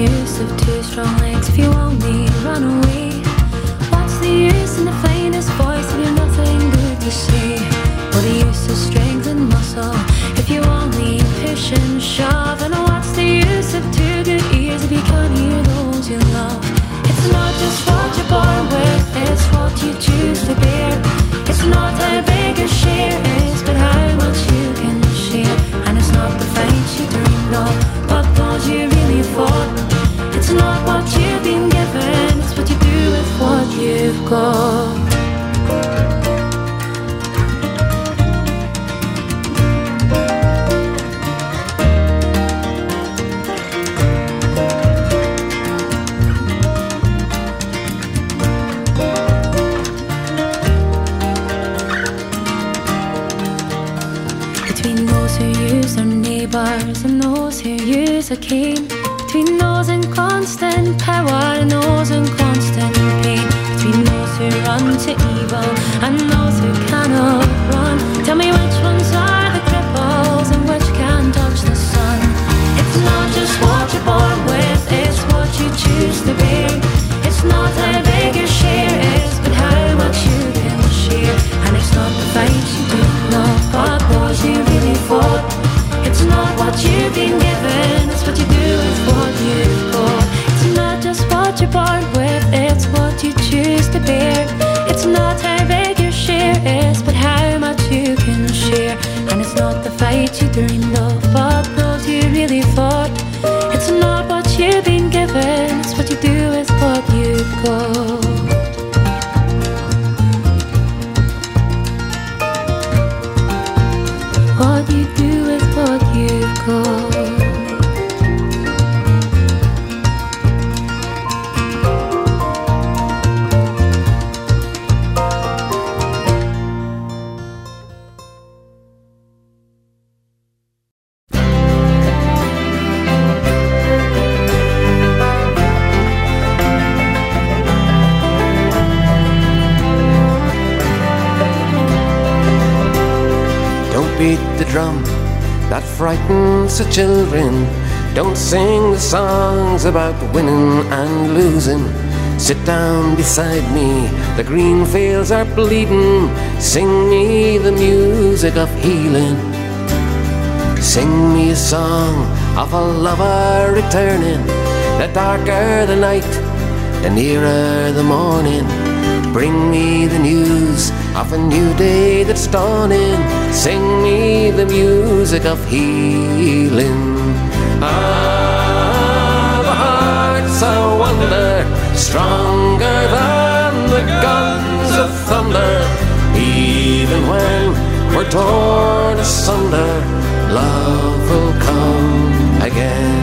use of two strong legs if you only run away? Between those who use their neighbors and those who use a cane. Between those in constant power it's what you do with what you've got. It's not just what you're born with, it's what you choose to bear. It's not how big your share is, but how much you can share. And it's not the fight you dreamed of, but those you really fought. It's not what you've been given, the children. Don't sing the songs about winning and losing. Sit down beside me, the green fields are bleeding. Sing me the music of healing. Sing me a song of a lover returning. The darker the night, the nearer the morning. Bring me the news of a new day that's dawning. Sing me the music of healing. Ah, the heart's a wonder, stronger than the guns of thunder. Even when we're torn asunder, love will come again.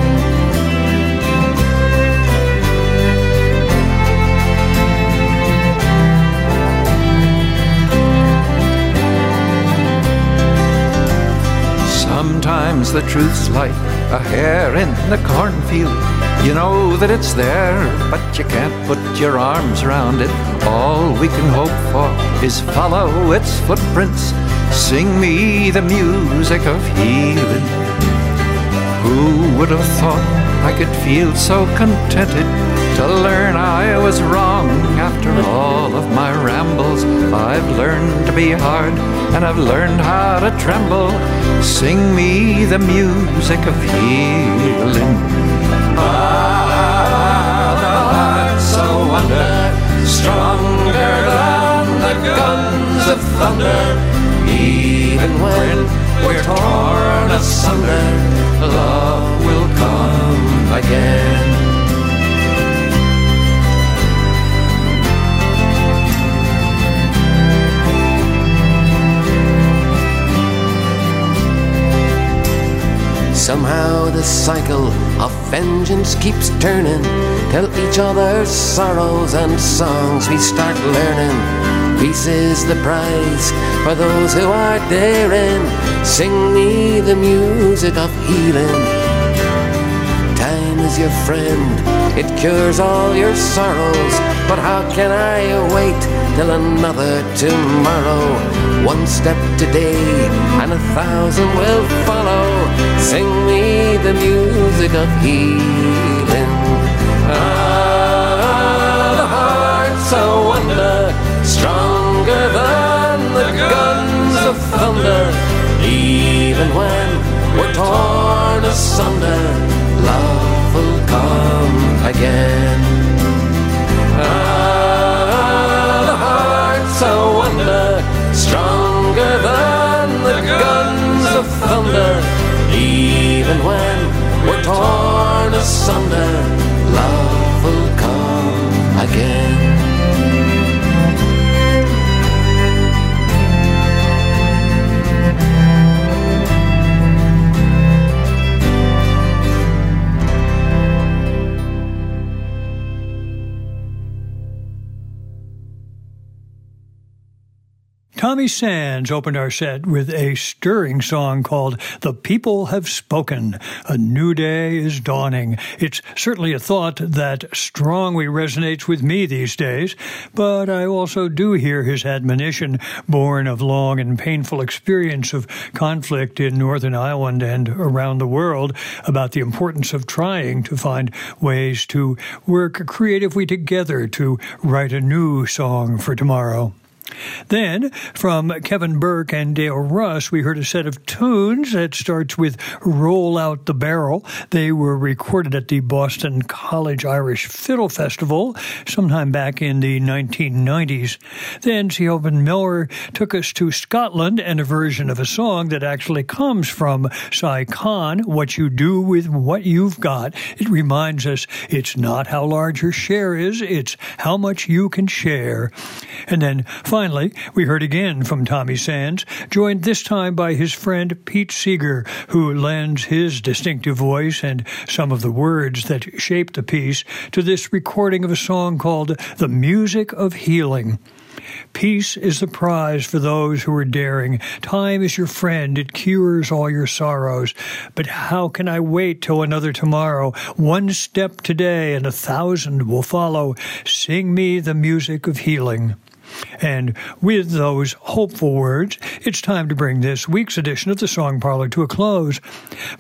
Sometimes the truth's like a hair in the cornfield. You know that it's there, but you can't put your arms around it. All we can hope for is follow its footprints. Sing me the music of healing. Who would have thought I could feel so contented to learn I was wrong after all of my rambles? I've learned to be hard and I've learned how to tremble. Sing me the music of healing. Ah, the heart's a wonder, stronger than the guns of thunder. Even when we're torn asunder, love will come again. Now the cycle of vengeance keeps turning till each other's sorrows and songs we start learning. Peace is the prize for those who are daring. Sing me the music of healing. Time is your friend, it cures all your sorrows. But how can I wait till another tomorrow? One step today, and a thousand will follow. Sing me the music of healing. Ah, the heart's a wonder, stronger than the guns of thunder. Even when we're torn asunder, love will come again. Ah, the heart's a wonder, stronger than the guns of thunder. Even when we're torn asunder, love will come again. Tommy Sands opened our set with a stirring song called The People Have Spoken. A new day is dawning. It's certainly a thought that strongly resonates with me these days, but I also do hear his admonition, born of long and painful experience of conflict in Northern Ireland and around the world, about the importance of trying to find ways to work creatively together to write a new song for tomorrow. Then, from Kevin Burke and Dale Russ, we heard a set of tunes that starts with Roll Out the Barrel. They were recorded at the Boston College Irish Fiddle Festival sometime back in the 1990s. Then, Siobhan Miller took us to Scotland and a version of a song that actually comes from Si Kahn, What You Do With What You've Got. It reminds us it's not how large your share is, it's how much you can share. And then, Finally, we heard again from Tommy Sands, joined this time by his friend Pete Seeger, who lends his distinctive voice and some of the words that shape the piece to this recording of a song called The Music of Healing. Peace is the prize for those who are daring. Time is your friend. It cures all your sorrows. But how can I wait till another tomorrow? One step today and a thousand will follow. Sing me the music of healing. And with those hopeful words, it's time to bring this week's edition of the Song Parlor to a close.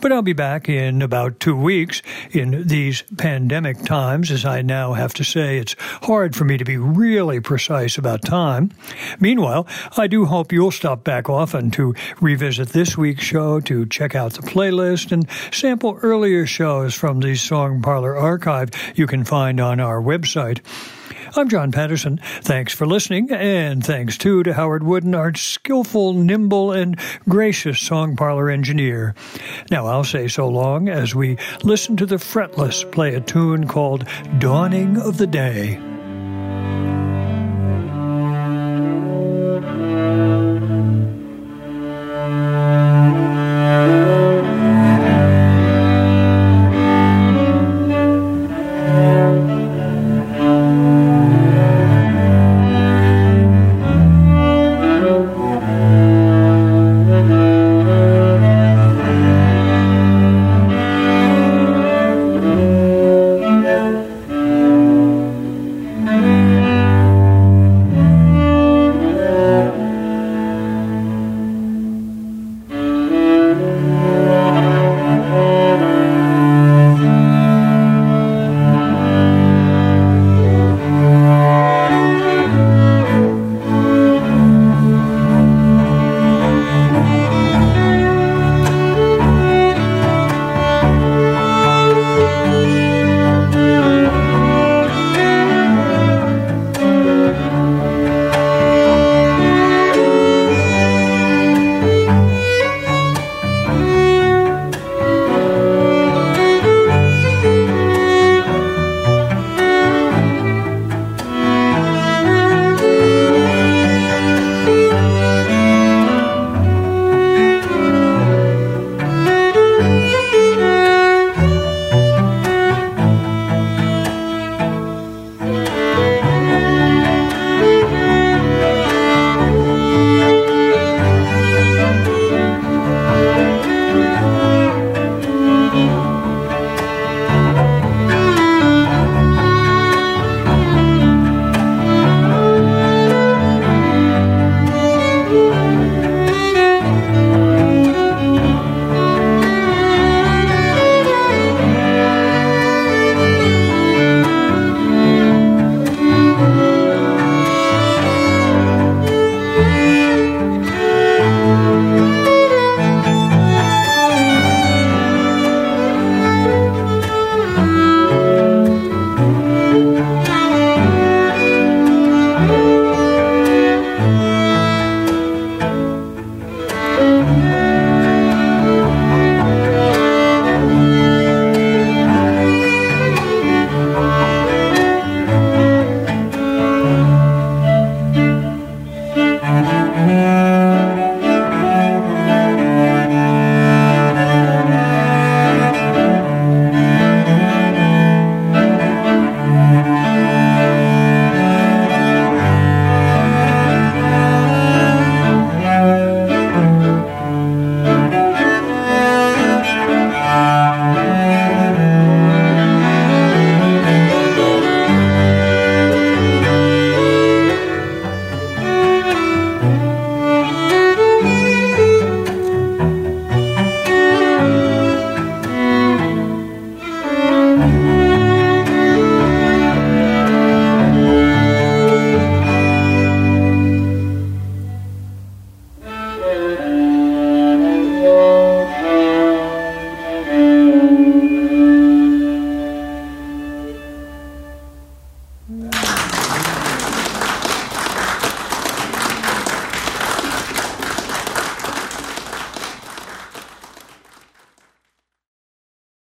But I'll be back in about two weeks in these pandemic times, as I now have to say it's hard for me to be really precise about time. Meanwhile, I do hope you'll stop back often to revisit this week's show, to check out the playlist, and sample earlier shows from the Song Parlor archive you can find on our website. I'm John Patterson. Thanks for listening, and thanks too to Howard Wooden, our skillful, nimble, and gracious song parlor engineer. Now I'll say so long as we listen to the Fretless play a tune called Dawning of the Day.